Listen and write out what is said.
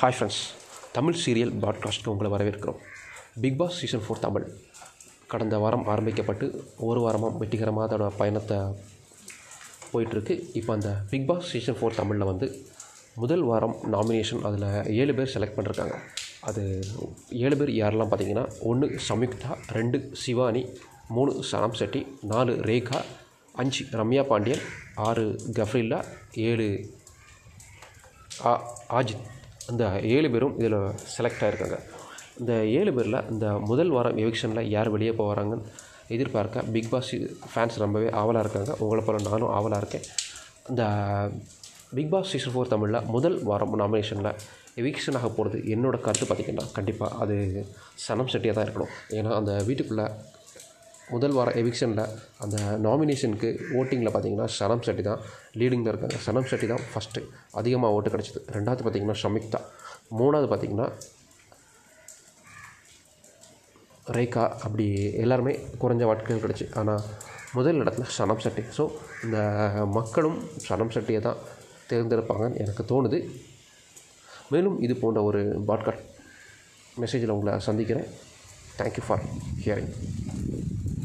Hi friends Tamil serial பாட்காஸ்ட்க்கு உங்களை வரவேற்கிறோம். Bigg Boss season four Tamil. கடந்த வாரம் ஆரம்பிக்கப்பட்டு ஒரு வாரமாக வெற்றிகரமாக அதோட பயணத்தை போயிட்டுருக்கு. இப்போ அந்த பிக் பாஸ் சீசன் ஃபோர் தமிழில் வந்து முதல் வாரம் நாமினேஷன் அதில் ஏழு பேர் செலக்ட் பண்ணிருக்காங்க. அது ஏழு பேர் யாரெல்லாம் பார்த்தீங்கன்னா ஒன்று சம்யுக்தா ரெண்டு சிவானி மூணு சாம் செட்டி நாலு ரேகா அஞ்சு ரம்யா பாண்டியன் ஆறு கஃப்ரில்லா ஏழு ஆ ஆஜித். அந்த ஏழு பேரும் இதில் செலக்ட் ஆகிருக்காங்க இந்த ஏழு பேரில் இந்த முதல் வாரம் எவிக்ஷனில் யார் வெளியே போகிறாங்கன்னு எதிர்பார்க்க பிக் பாஸ் ஃபேன்ஸ் ரொம்பவே ஆவலாக இருக்காங்க. உங்களை போல நானும் ஆவலாக இருக்கேன். இந்த பிக் பாஸ் சீசன் ஃபோர் தமிழில் முதல் வாரம் நாமினேஷனில் எவிக்ஷன் ஆக போகிறது என்னோடய கருத்து பார்த்திங்கன்னா கண்டிப்பாக அது சனம் செட்டியாக தான் இருக்கணும். ஏன்னா அந்த வீட்டுக்குள்ளே முதல் வார எவிக்ஷனில் அந்த நாமினேஷனுக்கு ஓட்டிங்கில் பார்த்தீங்கன்னா சனம் செட்டி தான் லீடிங்கில் இருக்காங்க. சனம் செட்டி தான் ஃபஸ்ட்டு அதிகமாக ஓட்டு கிடச்சிது. ரெண்டாவது பார்த்தீங்கன்னா ஷமிக்தா. மூணாவது பார்த்தீங்கன்னா ரேகா. அப்படி எல்லாருமே குறைஞ்ச வாட்கள் கிடச்சி. ஆனால் முதல் இடத்துல சனம் செட்டி ஸோ இந்த மக்களும் சனம் செட்டியை தான் தேர்ந்தெடுப்பாங்கன்னு எனக்கு தோணுது. மேலும் இது போன்ற ஒரு பாட்காஸ்ட் மெசேஜில் உங்களை சந்திக்கிறேன். Thank you for hearing